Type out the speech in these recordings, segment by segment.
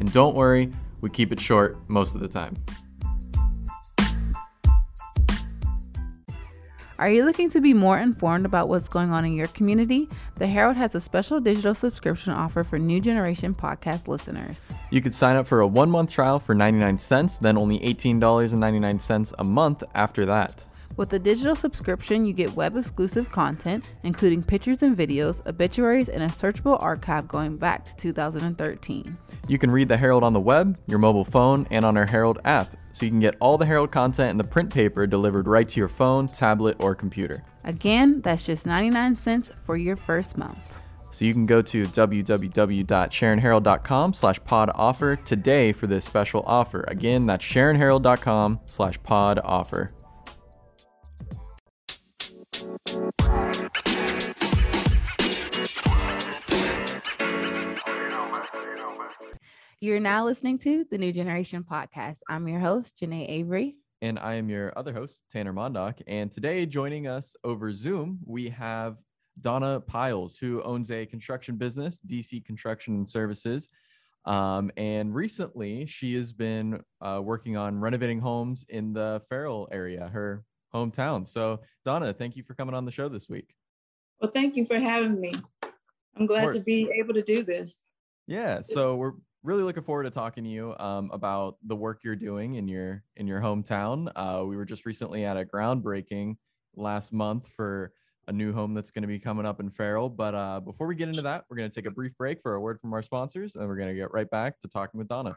And don't worry, we keep it short most of the time. Are you looking to be more informed about what's going on in your community? The Herald has a special digital subscription offer for new generation podcast listeners. You could sign up for a one month trial for 99 cents, then only $18.99 a month after that. With the digital subscription, you get web exclusive content, including pictures and videos, obituaries, and a searchable archive going back to 2013. You can read the Herald on the web, your mobile phone, and on our Herald app, so you can get all the Herald content in the print paper delivered right to your phone, tablet, or computer. Again, that's just 99 cents for your first month. So you can go to www.sharonherald.com slash pod offer today for this special offer. Again, that's sharonherald.com slash pod offer. You're now listening to the New Generation Podcast. I'm your host, Janae Avery. And I am your other host, Tanner Mondock. And today, joining us over Zoom, we have Donna Piles, who owns a construction business, DC Construction and Services. Um, and recently, she has been uh, working on renovating homes in the Farrell area, her hometown. So, Donna, thank you for coming on the show this week. Well, thank you for having me. I'm glad to be able to do this. Yeah, so we're really looking forward to talking to you um, about the work you're doing in your in your hometown. Uh, we were just recently at a groundbreaking last month for a new home that's going to be coming up in Farrell. But uh, before we get into that, we're going to take a brief break for a word from our sponsors, and we're going to get right back to talking with Donna.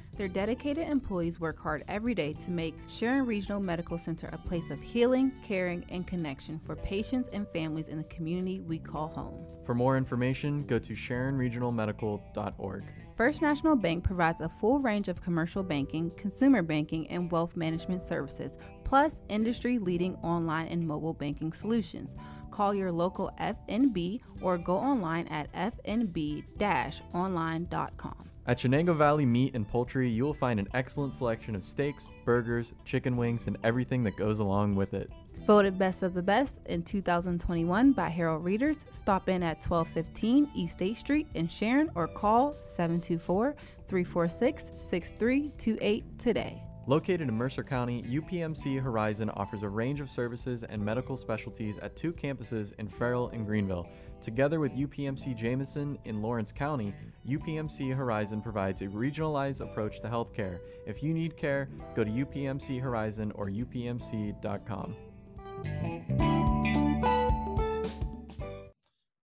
Their dedicated employees work hard every day to make Sharon Regional Medical Center a place of healing, caring, and connection for patients and families in the community we call home. For more information, go to SharonRegionalMedical.org. First National Bank provides a full range of commercial banking, consumer banking, and wealth management services, plus industry leading online and mobile banking solutions. Call your local FNB or go online at fnb online.com. At Shenango Valley Meat and Poultry, you will find an excellent selection of steaks, burgers, chicken wings, and everything that goes along with it. Voted Best of the Best in 2021 by Herald Readers, stop in at 1215 East State Street in Sharon or call 724 346 6328 today. Located in Mercer County, UPMC Horizon offers a range of services and medical specialties at two campuses in Farrell and Greenville. Together with UPMC Jameson in Lawrence County, UPMC Horizon provides a regionalized approach to healthcare. If you need care, go to UPMC Horizon or upmc.com.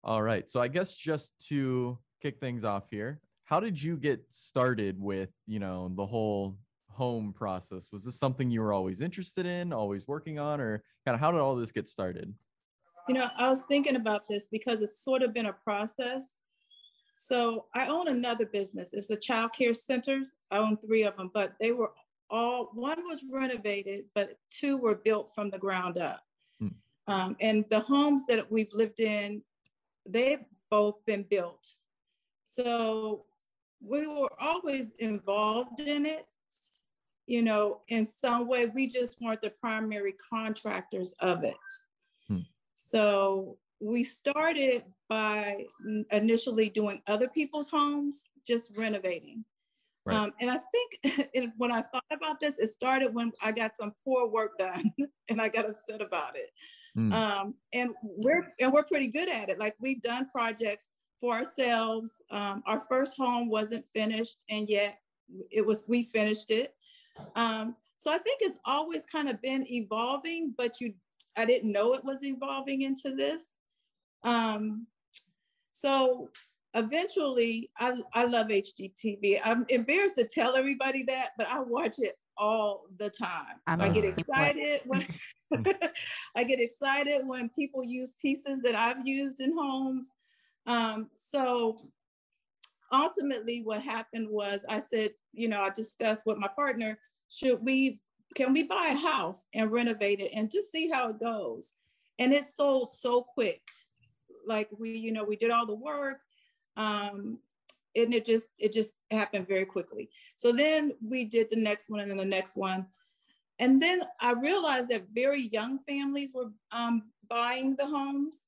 All right, so I guess just to kick things off here, how did you get started with, you know, the whole home process? Was this something you were always interested in, always working on, or kind of how did all this get started? You know, I was thinking about this because it's sort of been a process. So I own another business. It's the child care centers. I own three of them, but they were all one was renovated, but two were built from the ground up. Hmm. Um, and the homes that we've lived in, they've both been built. So we were always involved in it, you know, in some way, we just weren't the primary contractors of it. Hmm. So we started by initially doing other people's homes, just renovating. Right. Um, and I think when I thought about this, it started when I got some poor work done and I got upset about it. Hmm. Um, and we're and we're pretty good at it. Like we've done projects for ourselves. Um, our first home wasn't finished, and yet it was we finished it Um, so I think it's always kind of been evolving, but you, I didn't know it was evolving into this. Um, so eventually, I, I love HGTV. I'm embarrassed to tell everybody that, but I watch it all the time. I'm i get excited when I get excited when people use pieces that I've used in homes. Um, so ultimately what happened was I said, you know, I discussed with my partner, should we, can we buy a house and renovate it and just see how it goes? And it sold so quick. Like we, you know, we did all the work. Um, and it just, it just happened very quickly. So then we did the next one and then the next one. And then I realized that very young families were um, buying the homes.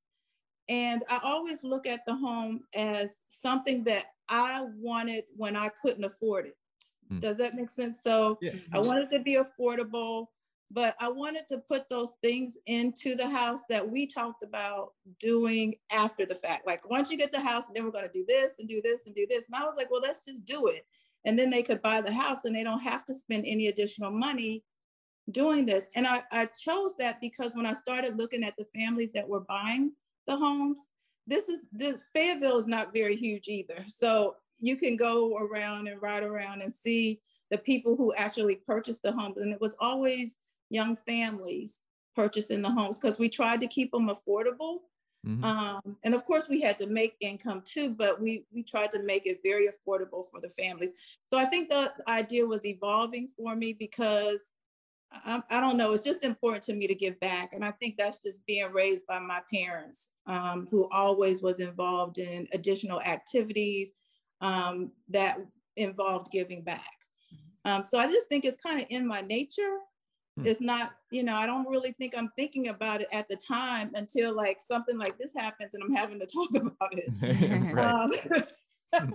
And I always look at the home as something that I wanted when I couldn't afford it. Mm. Does that make sense? So yeah. I wanted to be affordable, but I wanted to put those things into the house that we talked about doing after the fact. Like once you get the house, then we're going to do this and do this and do this. And I was like, well, let's just do it. And then they could buy the house and they don't have to spend any additional money doing this. And I, I chose that because when I started looking at the families that were buying the homes, this is this Fayetteville is not very huge either. So you can go around and ride around and see the people who actually purchased the homes. And it was always young families purchasing the homes because we tried to keep them affordable. Mm-hmm. Um, and of course, we had to make income too, but we we tried to make it very affordable for the families. So I think the idea was evolving for me because I, I, don't know, it's just important to me to give back. And I think that's just being raised by my parents, um, who always was involved in additional activities um, that involved giving back. Mm-hmm. Um, so I just think it's kind of in my nature. Hmm. It's not, you know, I don't really think I'm thinking about it at the time until like something like this happens and I'm having to talk about it. um, hmm.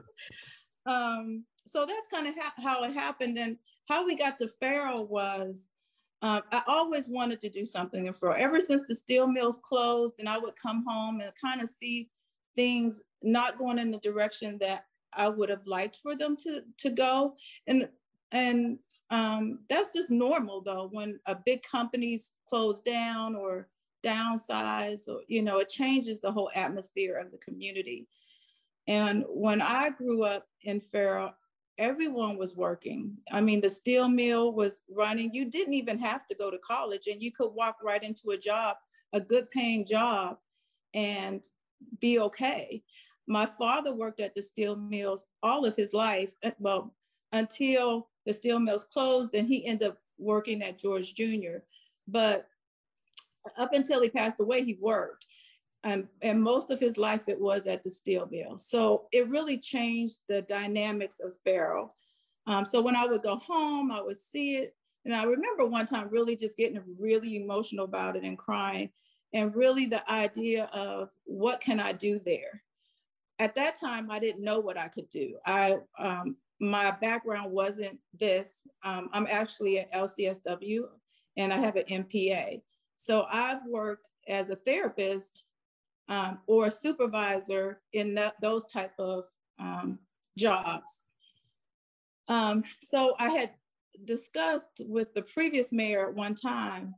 um, so that's kind of ha- how it happened. And how we got to Farrell was uh, I always wanted to do something in Farrell. Ever since the steel mills closed, and I would come home and kind of see things not going in the direction that I would have liked for them to to go. And and um, that's just normal though when a big company's closed down or downsize or you know it changes the whole atmosphere of the community. And when I grew up in Farrell, everyone was working. I mean, the steel mill was running. You didn't even have to go to college and you could walk right into a job, a good paying job, and be okay. My father worked at the steel mills all of his life, uh, well, until the steel mills closed and he ended up working at George Jr. But up until he passed away, he worked. Um, and most of his life it was at the steel mill. So it really changed the dynamics of Farrell. Um, so when I would go home, I would see it. And I remember one time really just getting really emotional about it and crying. And really the idea of what can I do there? At that time, I didn't know what I could do. I um, my background wasn't this. Um, I'm actually at LCSW and I have an MPA. So I've worked as a therapist um, or a supervisor in that, those type of um, jobs. Um, so I had discussed with the previous mayor at one time,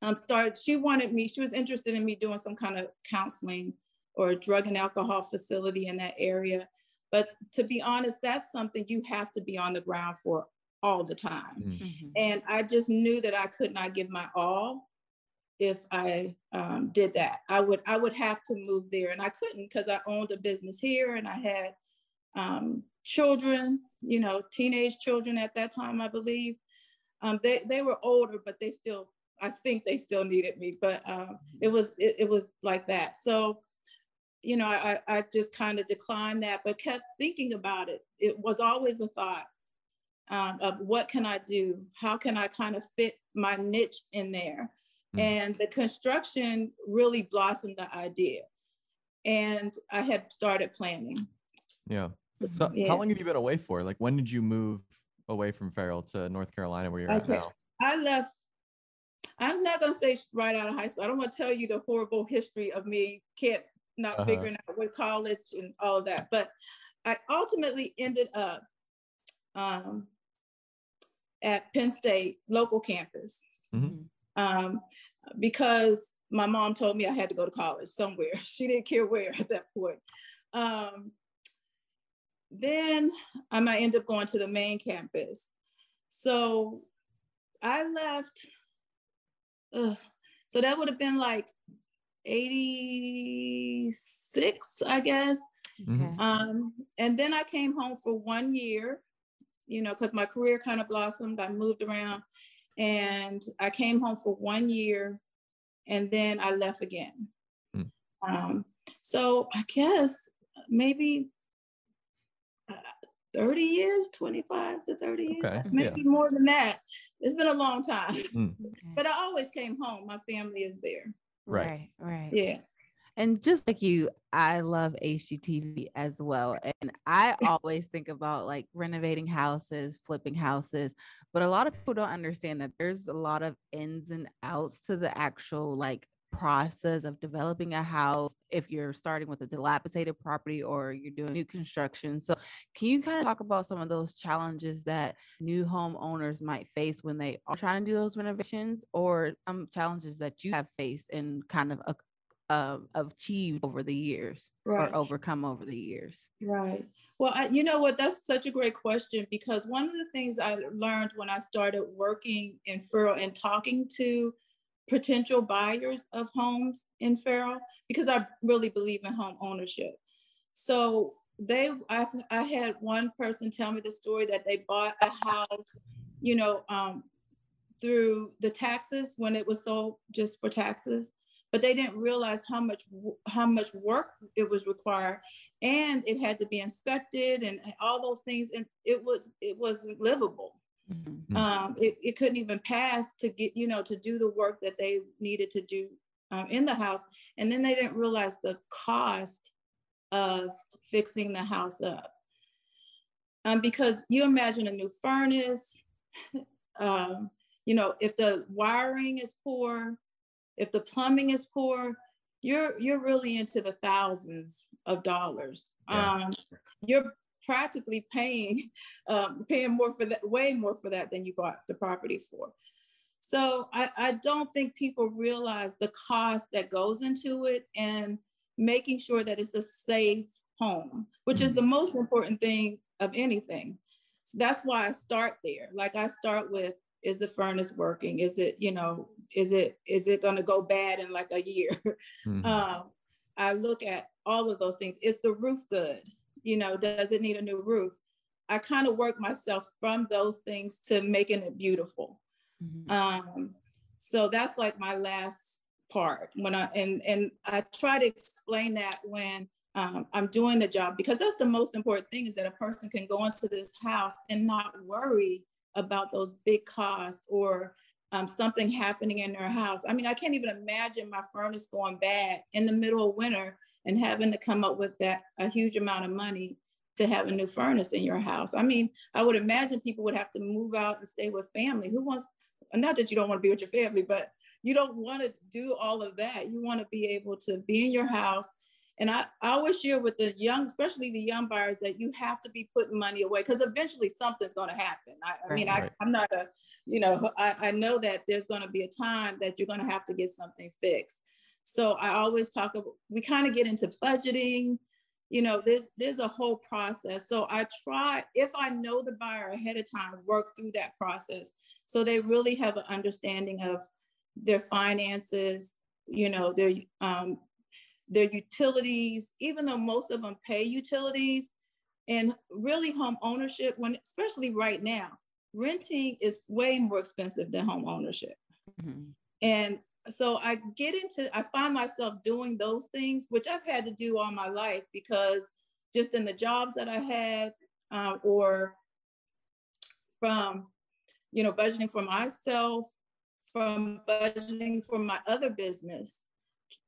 um, started, she wanted me, she was interested in me doing some kind of counseling or a drug and alcohol facility in that area. But to be honest, that's something you have to be on the ground for all the time. Mm-hmm. And I just knew that I could not give my all if I um, did that. I would I would have to move there, and I couldn't because I owned a business here and I had um, children, you know, teenage children at that time, I believe. Um, they they were older, but they still I think they still needed me, but um, it was it, it was like that. So you know, I, I just kind of declined that, but kept thinking about it. It was always the thought um, of what can I do? How can I kind of fit my niche in there? Mm. And the construction really blossomed the idea. And I had started planning. Yeah. So yeah. how long have you been away for? Like when did you move away from Farrell to North Carolina where you're okay. at now? I left, I'm not gonna say right out of high school. I don't want to tell you the horrible history of me can't not uh-huh. figuring out what college and all of that. But I ultimately ended up um, at Penn State local campus mm-hmm. Um, because my mom told me I had to go to college somewhere. She didn't care where at that point. Um, then I might end up going to the main campus. So I left. Ugh, so that would have been like 86, I guess. Mm-hmm. Um, and then I came home for one year, you know, because my career kind of blossomed. I moved around and I came home for one year and then I left again. Mm. Um, so I guess maybe uh, 30 years, 25 to 30 years, okay. maybe yeah. more than that. It's been a long time, mm. but I always came home. My family is there. Right. Right. Yeah. And just like you, I love HGTV as well. And I always think about like renovating houses, flipping houses, but a lot of people don't understand that there's a lot of ins and outs to the actual like process of developing a house if you're starting with a dilapidated property or you're doing new construction. So, can you kind of talk about some of those challenges that new homeowners might face when they are trying to do those renovations or some challenges that you have faced in kind of uh, achieved over the years right. or overcome over the years? Right. Well, I, you know what? That's such a great question because one of the things I learned when I started working in Farrell and talking to potential buyers of homes in Farrell, because I really believe in home ownership. So they, I've, I had one person tell me the story that they bought a house, you know, um, through the taxes when it was sold just for taxes but they didn't realize how much how much work it was required. And it had to be inspected and all those things and it was it wasn't livable. Mm-hmm. um, it, it couldn't even pass to get you know to do the work that they needed to do um, in the house. And then they didn't realize the cost of fixing the house up. Um, because you imagine a new furnace um, you know if the wiring is poor if the plumbing is poor, you're you're really into the thousands of dollars. Yeah. Um, you're practically paying um, paying more for that, way more for that than you bought the property for. So I, I don't think people realize the cost that goes into it and making sure that it's a safe home, which mm-hmm. is the most important thing of anything. So that's why I start there. Like I start with is the furnace working is it you know is it is it going to go bad in like a year? Mm-hmm. um, i look at all of those things. Is the roof good? You know does it need a new roof? I kind of work myself from those things to making it beautiful. Mm-hmm. um, so that's like my last part when i and and i try to explain that when um, I'm doing the job because that's the most important thing is that a person can go into this house and not worry about those big costs or um, something happening in their house. I mean, I can't even imagine my furnace going bad in the middle of winter and having to come up with that a huge amount of money to have a new furnace in your house. I mean, I would imagine people would have to move out and stay with family. Who wants, not that you don't want to be with your family, but you don't want to do all of that. You want to be able to be in your house and I, I always share with the young, especially the young buyers, that you have to be putting money away because eventually something's going to happen. I, I mean, right. I, I'm not a, you know, I, I know that there's going to be a time that you're going to have to get something fixed. So I always talk about, we kind of get into budgeting, you know, there's, there's a whole process. So I try, if I know the buyer ahead of time, work through that process. So they really have an understanding of their finances, you know, their um, their utilities, even though most of them pay utilities, and really home ownership, when especially right now, renting is way more expensive than home ownership. Mm-hmm. And so I get into, I find myself doing those things, which I've had to do all my life because just in the jobs that I had, um, or from, you know, budgeting for myself, from budgeting for my other business,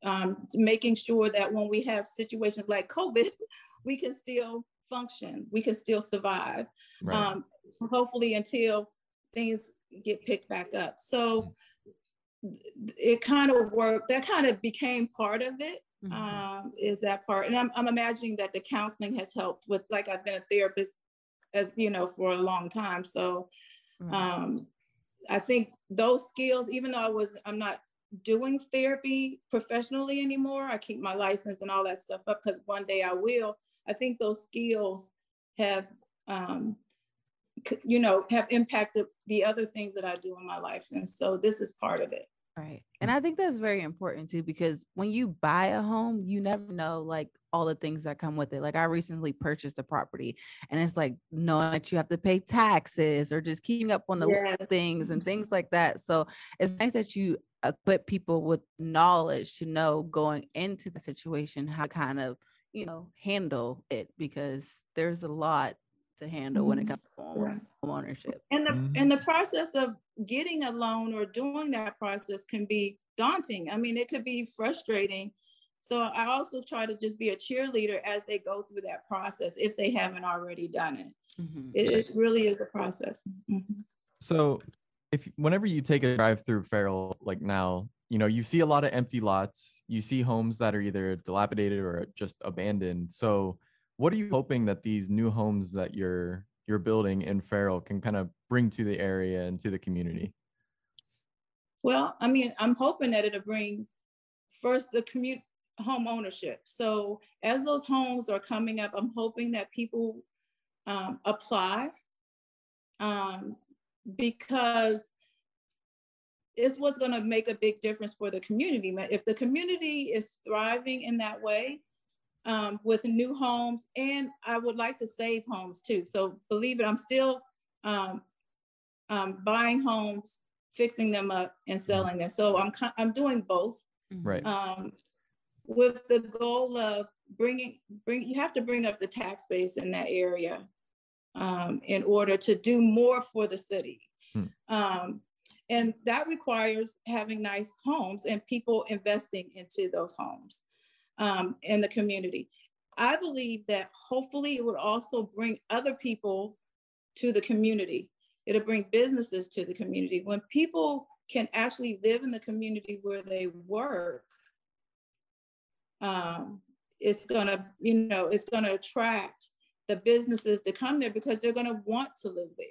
um, making sure that when we have situations like COVID, we can still function, we can still survive, right. um, hopefully until things get picked back up. So it kind of worked, that kind of became part of it. Mm-hmm. Um, is that part? And I'm, I'm imagining that the counseling has helped with, like, I've been a therapist as you know for a long time. So Um, I think those skills, even though I was, I'm not doing therapy professionally anymore. I keep my license and all that stuff up because one day I will. I think those skills have, um, you know, have impacted the other things that I do in my life. And so this is part of it. Right. And I think that's very important too, because when you buy a home, you never know like all the things that come with it. Like I recently purchased a property and it's like knowing that you have to pay taxes or just keeping up on the yes. things and things like that. So it's nice that you equip people with knowledge to know going into the situation how to kind of, you know, handle it because there's a lot to handle when it mm-hmm. comes to home, ownership. And the mm-hmm. and the process of getting a loan or doing that process can be daunting. I mean, it could be frustrating. So I also try to just be a cheerleader as they go through that process if they haven't already done it. Mm-hmm. It, it, really is a process. Mm-hmm. So if whenever you take a drive through Farrell, like now, you know, you see a lot of empty lots, you see homes that are either dilapidated or just abandoned. So what are you hoping that these new homes that you're you're building in Farrell can kind of bring to the area and to the community? Well, I mean, I'm hoping that it'll bring first the commute home ownership. So as those homes are coming up, I'm hoping that people um, apply um, because it's what's going to make a big difference for the community. If the community is thriving in that way, um, with new homes, and I would like to save homes too. So believe it, I'm still um, um, buying homes, fixing them up, and mm-hmm. selling them. So I'm I'm doing both. Mm-hmm. Right. Um, with the goal of bringing bring you have to bring up the tax base in that area um, in order to do more for the city. Hmm. Um, and that requires having nice homes and people investing into those homes um, in the community. I believe that hopefully it would also bring other people to the community. It'll bring businesses to the community. When people can actually live in the community where they work, um, it's gonna, you know, it's gonna attract the businesses to come there because they're gonna want to live there.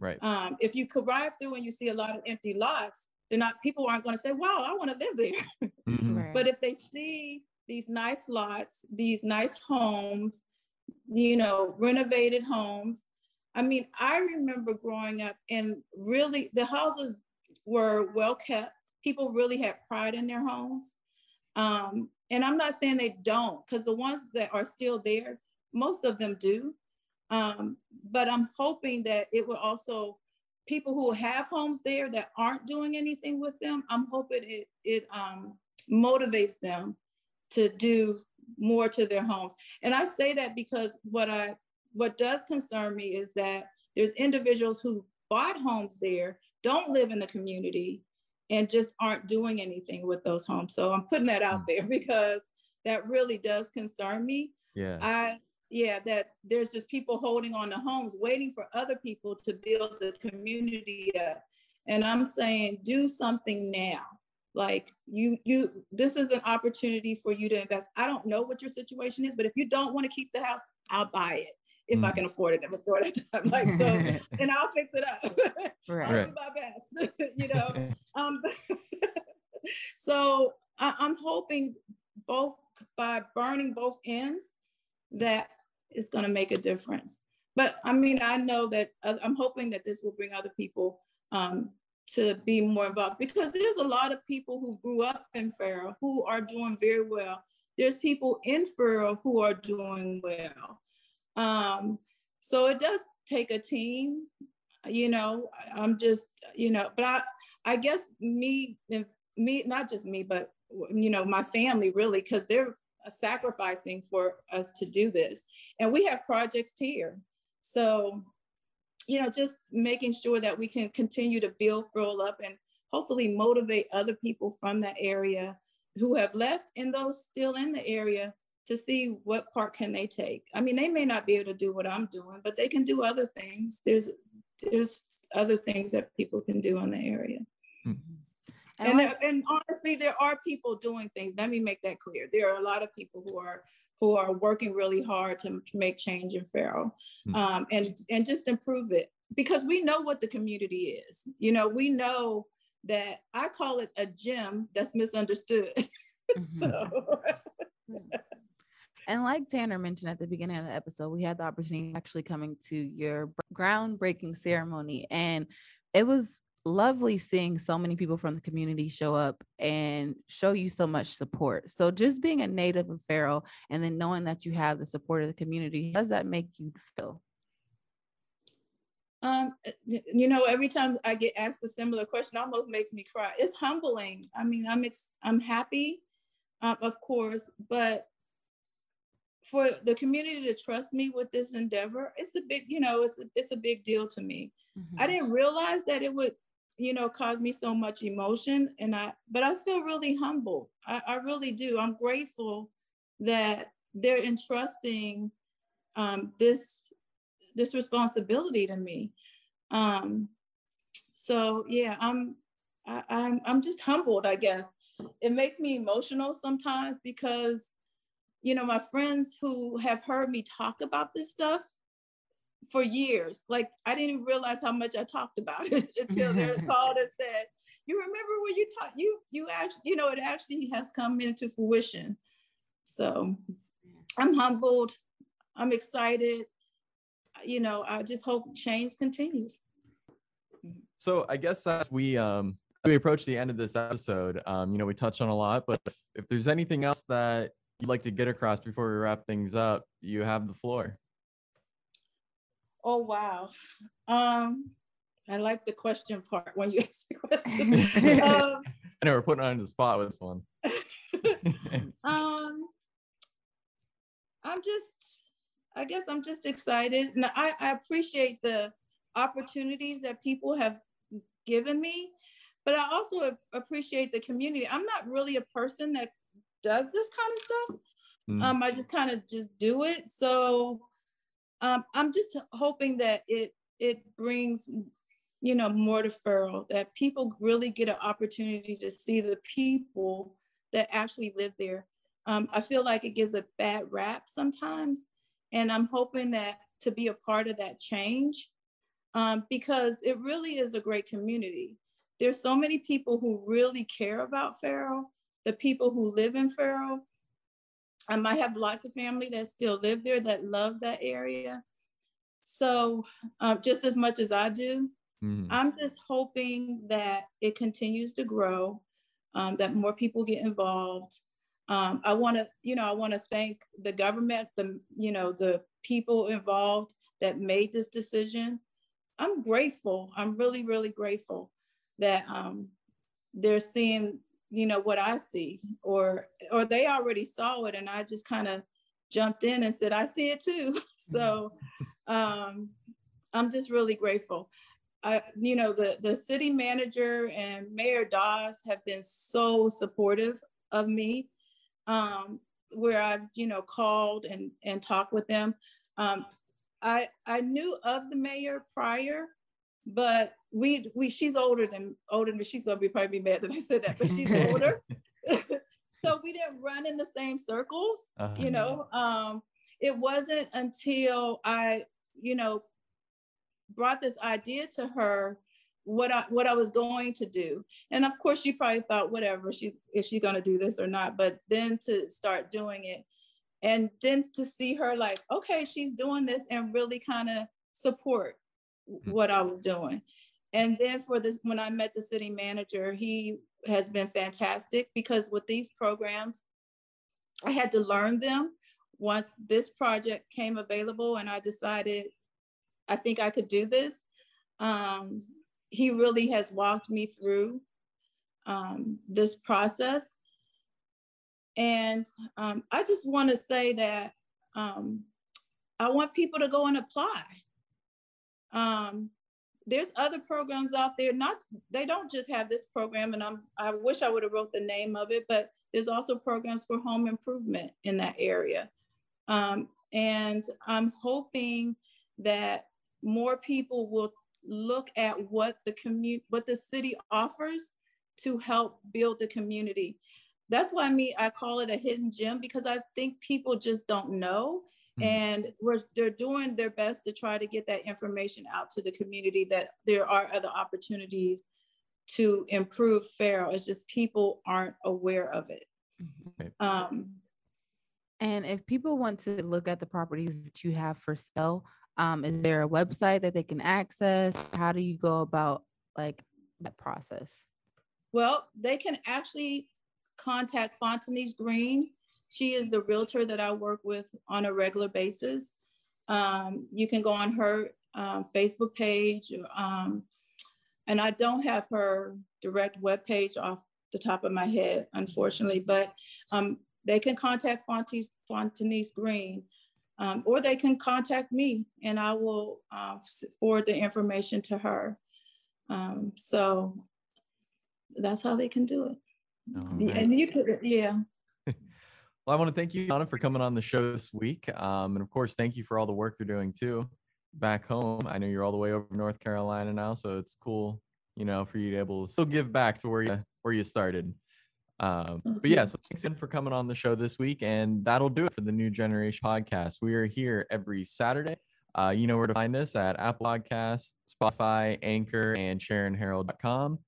Right. Um, if you could drive through and you see a lot of empty lots, they're not people aren't going to say, "Wow, I want to live there." Mm-hmm. Right. But if they see these nice lots, these nice homes, you know, renovated homes. I mean, I remember growing up and really the houses were well kept. People really had pride in their homes. Um, and I'm not saying they don't, because the ones that are still there, most of them do. Um, but I'm hoping that it will also people who have homes there that aren't doing anything with them. I'm hoping it it um, motivates them to do more to their homes. And I say that because what I what does concern me is that there's individuals who bought homes there, don't live in the community, and just aren't doing anything with those homes. So I'm putting that out hmm. there because that really does concern me. Yeah. I yeah, that there's just people holding on to homes, waiting for other people to build the community up. And I'm saying, do something now like you you this is an opportunity for you to invest i don't know what your situation is but if you don't want to keep the house i'll buy it if mm. i can afford it that time like so and i'll fix it up right. i'll do my best you know um so I, i'm hoping both by burning both ends that is going to make a difference but i mean i know that uh, i'm hoping that this will bring other people um, to be more involved because there's a lot of people who grew up in Farrell who are doing very well. There's people in Farrell who are doing well. Um, so it does take a team, you know, I'm just, you know, but I, I guess me, me, not just me, but, you know, my family really, because they're sacrificing for us to do this. And we have projects here. So you know, just making sure that we can continue to build Farrell up and hopefully motivate other people from that area who have left and those still in the area to see what part can they take. I mean, they may not be able to do what I'm doing, but they can do other things. There's there's other things that people can do in the area. Mm-hmm. And, there, and honestly, there are people doing things. Let me make that clear. There are a lot of people who are who are working really hard to, to make change in Farrell mm-hmm. um, and, and just improve it. because we know what the community is. You know, we know that I call it a gem that's misunderstood. Mm-hmm. so. And like Tanner mentioned at the beginning of the episode, we had the opportunity actually coming to your groundbreaking ceremony. And it was lovely seeing so many people from the community show up and show you so much support. So just being a native of Farrell and then knowing that you have the support of the community, how does that make you feel? Um, eh, you know, every time I get asked a similar question, almost makes me cry. It's humbling. I mean, I'm ex- I'm happy, um, of course, but for the community to trust me with this endeavor, it's a big, you know, it's a, it's a big deal to me. Mm-hmm. I didn't realize that it would, you know, cause me so much emotion, and I, but I feel really humble. I, I really do. I'm grateful that they're entrusting um, this this responsibility to me. Um, so yeah, I'm I, I'm I'm just humbled, I guess. It makes me emotional sometimes because you know, my friends who have heard me talk about this stuff for years, like I didn't realize how much I talked about it until they called and said, "You remember when you talked? You you actually, you know, it actually has come into fruition." So, I'm humbled. I'm excited. You know, I just hope change continues. So I guess as we um we approach the end of this episode, um, you know, we touched on a lot, but if, if there's anything else that you'd like to get across before we wrap things up, you have the floor. Oh wow. Um, I like the question part when you ask the question. um, I know we're putting on the spot with this one. um, I'm just, I guess I'm just excited, and I, I appreciate the opportunities that people have given me, but I also appreciate the community. I'm not really a person that does this kind of stuff. Mm. Um, I just kind of just do it. So um, I'm just hoping that it it brings you know more to Farrell, that people really get an opportunity to see the people that actually live there. Um, I feel like it gives a bad rap sometimes, and I'm hoping that to be a part of that change um, because it really is a great community. There's so many people who really care about Farrell the people who live in Farrell. I might have lots of family that still live there that love that area. So uh, just as much as I do, mm. I'm just hoping that it continues to grow, um, that more people get involved. Um, I want to, you know, I want to thank the government, the, you know, the people involved that made this decision. I'm grateful. I'm really, really grateful that um, they're seeing you know what i see or or they already saw it and i just kind of jumped in and said i see it too. So um i'm just really grateful. I, you know the the city manager and mayor doss have been so supportive of me um where i've you know called and and talked with them. Um i i knew of the mayor prior but we we she's older than older than she's gonna be probably be mad that I said that, but she's older. so we didn't run in the same circles, uh-huh. you know. Um, it wasn't until I, you know, brought this idea to her what I what I was going to do. And of course she probably thought, whatever, she is she gonna do this or not? But then to start doing it and then to see her like, okay, she's doing this and really kind of support mm-hmm. what I was doing. And then for this, when I met the city manager, he has been fantastic because with these programs, I had to learn them once this project came available and I decided I think I could do this. Um, he really has walked me through um, this process. And um, I just want to say that um, I want people to go and apply. There's other programs out there. Not they don't just have this program, and I'm I wish I would have wrote the name of it, but there's also programs for home improvement in that area. Um, and I'm hoping that more people will look at what the community, what the city offers to help build the community. That's why me I call it a hidden gem because I think people just don't know Mm-hmm. And we're, they're doing their best to try to get that information out to the community that there are other opportunities to improve Farrell. It's just people aren't aware of it. Mm-hmm. Um, and if people want to look at the properties that you have for sale, um, is there a website that they can access? How do you go about like that process? Well, they can actually contact Fontanese Green. She is the realtor that I work with on a regular basis. Um, you can go on her um, Facebook page, um, and I don't have her direct web page off the top of my head, unfortunately, but um, they can contact Fontanese, Fontanese Green, um, or they can contact me and I will uh, forward the information to her. Um, so that's how they can do it. Oh, and you could, yeah. Well, I want to thank you, Donna, for coming on the show this week. Um, and of course, thank you for all the work you're doing too back home. I know you're all the way over North Carolina now, so it's cool, you know, for you to be able to still give back to where you where you started. Um, but yeah, so thanks again for coming on the show this week, and that'll do it for the New Generation podcast. We are here every Saturday. Uh, you know where to find us at Apple Podcasts, Spotify, Anchor, and SharonHerald.com.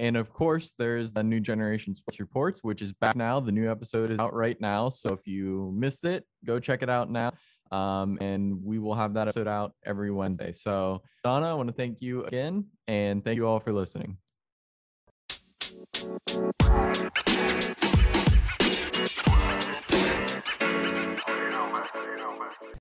And of course, there's the New Generation Sports Reports, which is back now. The new episode is out right now. So if you missed it, go check it out now. Um, and we will have that episode out every Wednesday. So, Donna, I want to thank you again and thank you all for listening.